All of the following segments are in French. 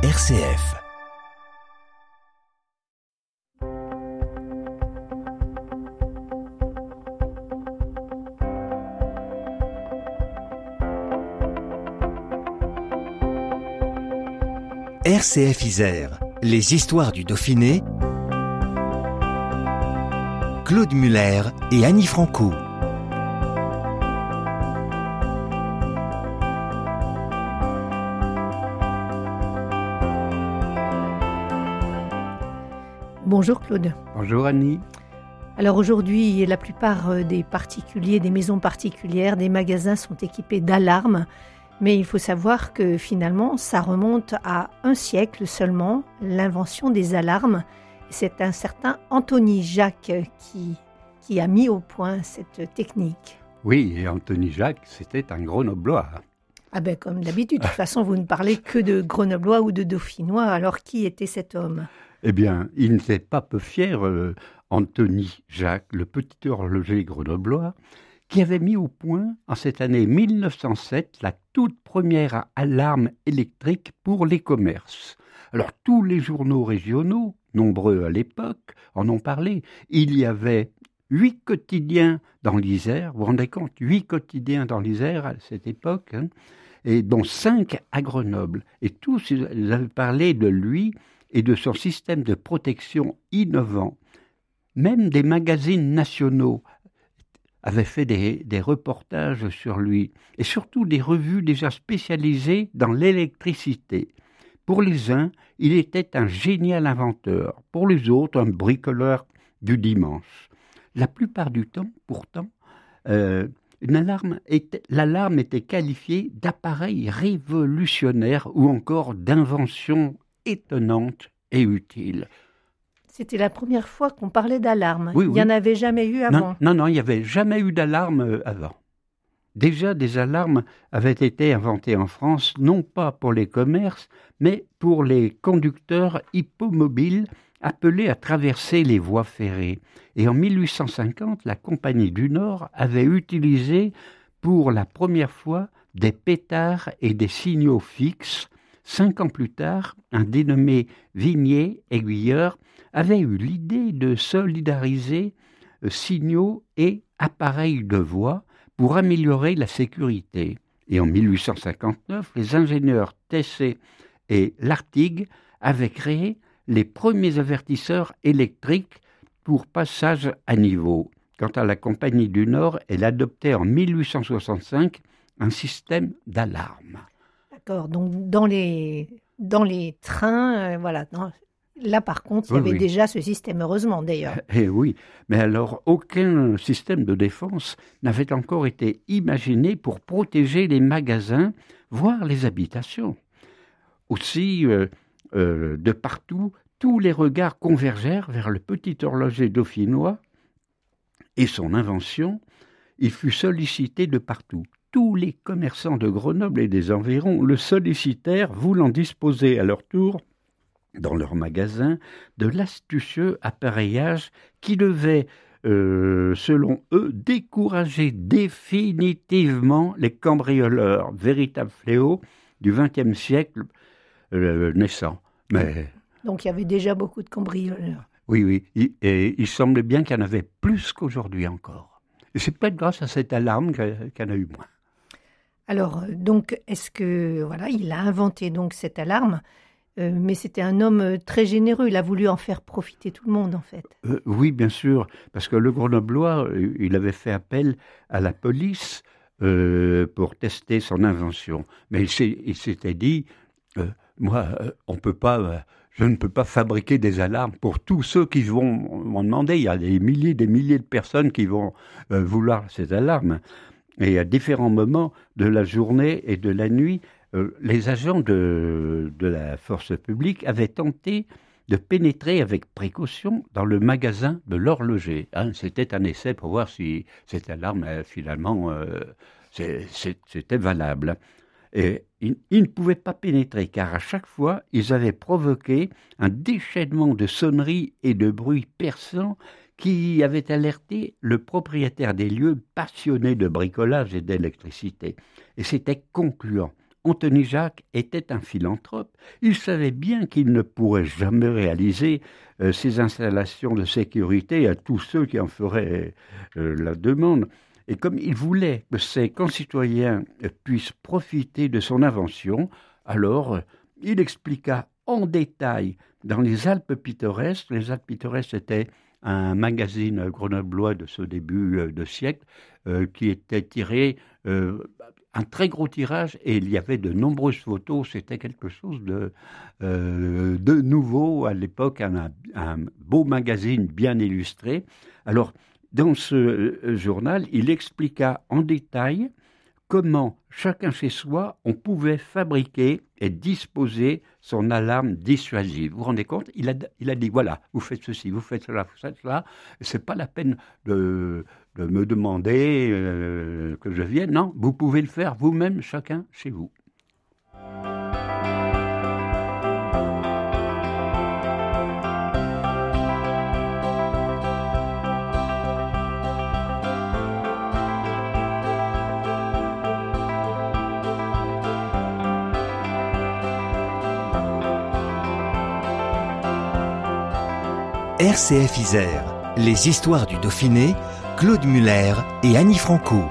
RCF. RCF Isère, les histoires du Dauphiné. Claude Muller et Annie Franco. Bonjour Claude. Bonjour Annie. Alors aujourd'hui, la plupart euh, des particuliers, des maisons particulières, des magasins sont équipés d'alarmes, mais il faut savoir que finalement, ça remonte à un siècle seulement, l'invention des alarmes. C'est un certain Anthony Jacques qui, qui a mis au point cette technique. Oui, et Anthony Jacques, c'était un grenoblois. Ah ben comme d'habitude, de toute façon, vous ne parlez que de grenoblois ou de dauphinois, alors qui était cet homme? Eh bien, il n'était pas peu fier, euh, Anthony Jacques, le petit horloger grenoblois, qui avait mis au point en cette année 1907 la toute première alarme électrique pour les commerces. Alors tous les journaux régionaux, nombreux à l'époque, en ont parlé. Il y avait huit quotidiens dans l'Isère, vous vous rendez compte, huit quotidiens dans l'Isère à cette époque, hein, et dont cinq à Grenoble. Et tous ils avaient parlé de lui et de son système de protection innovant. Même des magazines nationaux avaient fait des, reportages sur lui, et surtout des revues déjà spécialisées dans l'électricité. Pour les uns, il était un génial inventeur, pour les autres, un bricoleur du dimanche. La plupart du temps, pourtant, euh, l'alarme était qualifiée d'appareil révolutionnaire ou encore d'invention étonnante et utile. C'était la première fois qu'on parlait d'alarme. il n'y en avait jamais eu avant. Non, non, il n'y avait jamais eu d'alarme euh, avant. Déjà, des alarmes avaient été inventées en France, non pas pour les commerces, mais pour les conducteurs hippomobiles appelés à traverser les voies ferrées. Et en 1850, la Compagnie du Nord avait utilisé pour la première fois des pétards et des signaux fixes Cinq ans plus tard, un dénommé Vignier, aiguilleur, avait eu l'idée de solidariser euh, signaux et appareils de voix pour améliorer la sécurité. Et en 1859, les ingénieurs Tessé et Lartigue avaient créé les premiers avertisseurs électriques pour passage à niveau. Quant à la Compagnie du Nord, elle adoptait en 1865 un système d'alarme. Donc dans les, dans les trains, euh, voilà. là, par contre, il y avait déjà ce système, heureusement d'ailleurs. Eh oui, mais alors aucun système de défense n'avait encore été imaginé pour protéger les magasins, voire les habitations. Aussi, euh, euh, de partout, tous les regards convergèrent vers le petit horloger dauphinois et son invention. Il fut sollicité de partout tous les commerçants de Grenoble et des environs le sollicitèrent, voulant disposer à leur tour, dans leurs magasins, de l'astucieux appareillage qui devait, euh, selon eux, décourager définitivement les cambrioleurs, véritable fléau du XXe siècle euh, naissant. Mais... Donc il y avait déjà beaucoup de cambrioleurs. Oui, oui, et il semblait bien qu'il y en avait plus qu'aujourd'hui encore. Et c'est peut-être grâce à cette alarme qu'il y en a eu moins. Alors, euh, donc, est-ce que, voilà, il a inventé donc cette alarme, euh, mais c'était un homme euh, très généreux, il a voulu en faire profiter tout le monde, en fait. oui, bien sûr, parce que le Grenoblois, il avait fait appel à la police pour tester son invention. Mais il s'était dit, moi, on peut pas je ne peux pas fabriquer des alarmes pour tous ceux qui vont m'en demander. Il y a des milliers, des milliers de personnes qui vont vouloir ces alarmes. Et à différents moments de la journée et de la nuit, euh, les agents de, la force publique avaient tenté de pénétrer avec précaution dans le magasin de l'horloger. Hein, c'était un essai pour voir si cette alarme, euh, finalement, euh, c'était valable. Et ils, ne pouvaient pas pénétrer car à chaque fois, ils avaient provoqué un déchaînement de sonneries et de bruits perçants qui avait alerté le propriétaire des lieux passionné de bricolage et d'électricité. Et c'était concluant. Anthony Jacques était un philanthrope. Il savait bien qu'il ne pourrait jamais réaliser euh, ces installations de sécurité à tous ceux qui en feraient euh, la demande. Et comme il voulait que ses concitoyens puissent profiter de son invention, alors il expliqua en détail dans les Alpes pittoresques. Les Alpes pittoresques étaient un magazine grenoblois de ce début euh, de siècle euh, qui était tiré euh, un très gros tirage et il y avait de nombreuses photos. C'était quelque chose de, de nouveau à l'époque, un, un, beau magazine bien illustré. Alors, dans ce journal, il expliqua en détail comment chacun chez soi, on pouvait fabriquer et disposer son alarme dissuasive. Vous vous rendez compte? Il a, dit, voilà, vous faites ceci, vous faites cela, vous faites cela. Ce n'est pas la peine de, de me demander euh, que je vienne. Non, vous pouvez le faire vous-même, chacun chez vous. RCF Isère, les histoires du Dauphiné, Claude Muller et Annie Franco.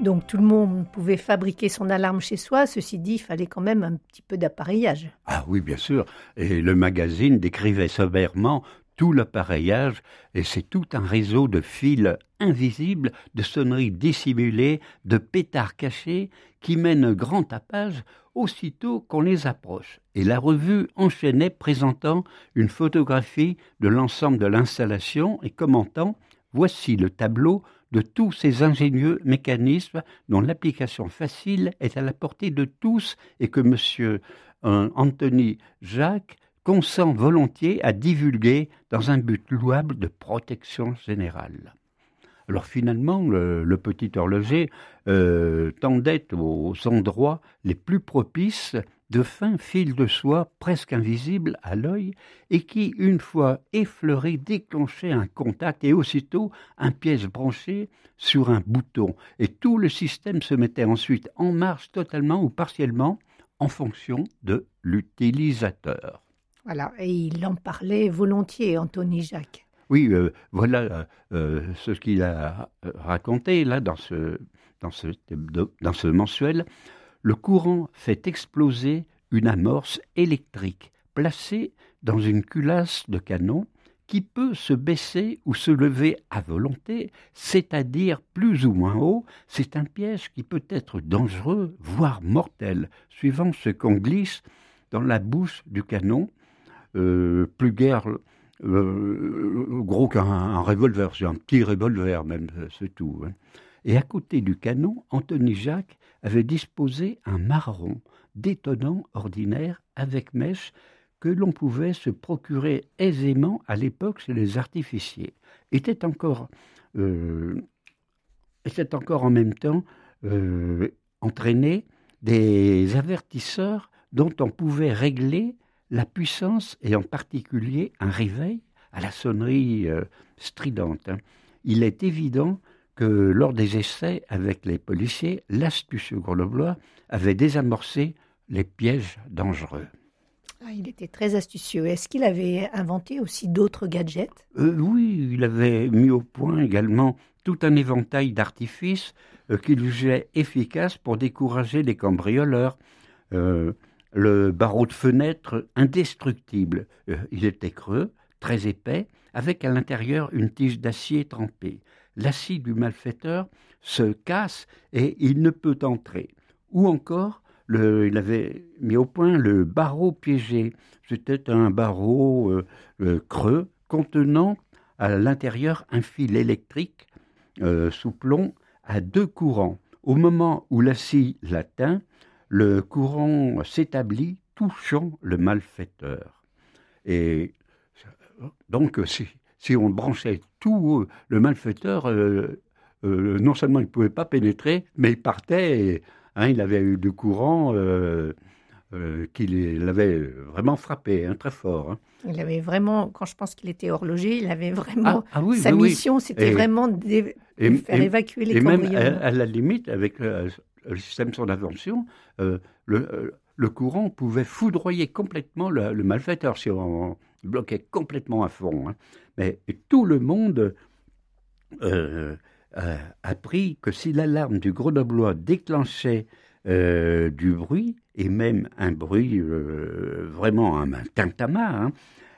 Donc tout le monde pouvait fabriquer son alarme chez soi, ceci dit, il fallait quand même un petit peu d'appareillage. Ah oui, bien sûr. Et le magazine décrivait sévèrement tout l'appareillage, et c'est tout un réseau de fils invisibles, de sonneries dissimulées, de pétards cachés, qui mènent grand tapage aussitôt qu'on les approche. Et la revue enchaînait présentant une photographie de l'ensemble de l'installation et commentant Voici le tableau de tous ces ingénieux mécanismes dont l'application facile est à la portée de tous et que M. Euh, Anthony Jacques consent volontiers à divulguer dans un but louable de protection générale. Alors finalement, le, petit horloger euh, tendait aux endroits les plus propices de fins fils de soie presque invisibles à l'œil et qui, une fois effleurés, déclenchaient un contact et aussitôt un piège branché sur un bouton. Et tout le système se mettait ensuite en marche totalement ou partiellement en fonction de l'utilisateur. Voilà, et il en parlait volontiers, Anthony Jacques. Oui, euh, voilà euh, euh, ce qu'il a raconté là dans ce, mensuel. Le courant fait exploser une amorce électrique placée dans une culasse de canon qui peut se baisser ou se lever à volonté, c'est-à-dire plus ou moins haut. C'est un piège qui peut être dangereux, voire mortel, suivant ce qu'on glisse dans la bouche du canon plus guère euh, gros qu'un revolver, c'est un petit revolver même, c'est tout. Hein. Et à côté du canon, Anthony Jacques avait disposé un marron détonnant ordinaire avec mèche que l'on pouvait se procurer aisément à l'époque chez les artificiers. Était encore, euh, était encore en même temps entraîné des avertisseurs dont on pouvait régler la puissance et en particulier un réveil à la sonnerie euh, stridente. Hein. Il est évident que lors des essais avec les policiers, l'astucieux grenoblois avait désamorcé les pièges dangereux. Ah, il était très astucieux. Est-ce qu'il avait inventé aussi d'autres gadgets? Euh, Oui, il avait mis au point également tout un éventail d'artifices euh, qu'il jugeait efficaces pour décourager les cambrioleurs le barreau de fenêtre indestructible. Euh, il était creux, très épais, avec à l'intérieur une tige d'acier trempée. L'acier du malfaiteur se casse et il ne peut entrer. Ou encore, il avait mis au point le barreau piégé. C'était un barreau euh, euh, creux contenant à l'intérieur un fil électrique sous plomb à deux courants. Au moment où l'acier l'atteint, le courant s'établit touchant le malfaiteur. Et donc, si, on branchait tout, le malfaiteur, euh, euh, non seulement il ne pouvait pas pénétrer, mais il partait, hein, il avait eu du courant euh, qui l'avait vraiment frappé, hein, très fort. Hein. Il avait vraiment, quand je pense qu'il était horloger, il avait vraiment, ah, ah sa mission, c'était vraiment de faire évacuer les Et même à, la limite, avec le système, son invention, le, le, courant pouvait foudroyer complètement le, malfaiteur si on, bloquait complètement à fond. Hein. Mais tout le monde a appris que si l'alarme du grenoblois déclenchait euh, du bruit, et même un bruit euh, vraiment un, tintamarre, hein,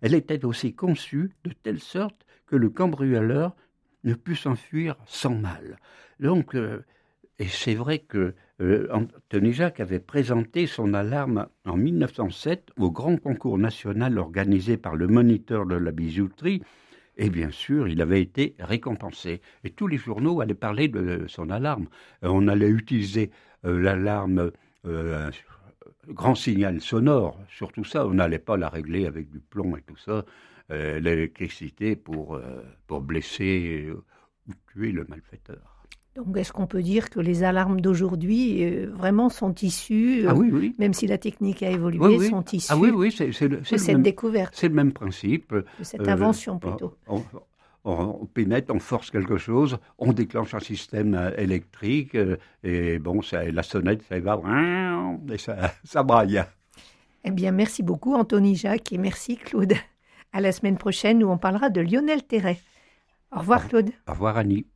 elle était aussi conçue de telle sorte que le cambrioleur ne put s'enfuir sans mal. Donc, euh, et c'est vrai que Anthony Jacques avait présenté son alarme en 1907 au grand concours national organisé par le moniteur de la bijouterie, et bien sûr, il avait été récompensé. Et tous les journaux allaient parler de son alarme. Euh, on allait utiliser euh, l'alarme euh, grand signal sonore, surtout ça. On n'allait pas la régler avec du plomb et tout ça. L'électricité pour, pour blesser ou tuer le malfaiteur. Donc, est-ce qu'on peut dire que les alarmes d'aujourd'hui euh, vraiment sont issues, ah même si la technique a évolué, sont issues ah oui, oui, c'est, de cette découverte C'est le même principe. De cette invention, euh, plutôt. On, on, pénètre, on force quelque chose, on déclenche un système euh, électrique, et bon, ça, la sonnette, ça va, et ça, ça braille. Eh bien, merci beaucoup, Anthony Jacques, et merci, Claude. À la semaine prochaine, où on parlera de Lionel Terret. Au revoir, Claude. Au revoir, Annie.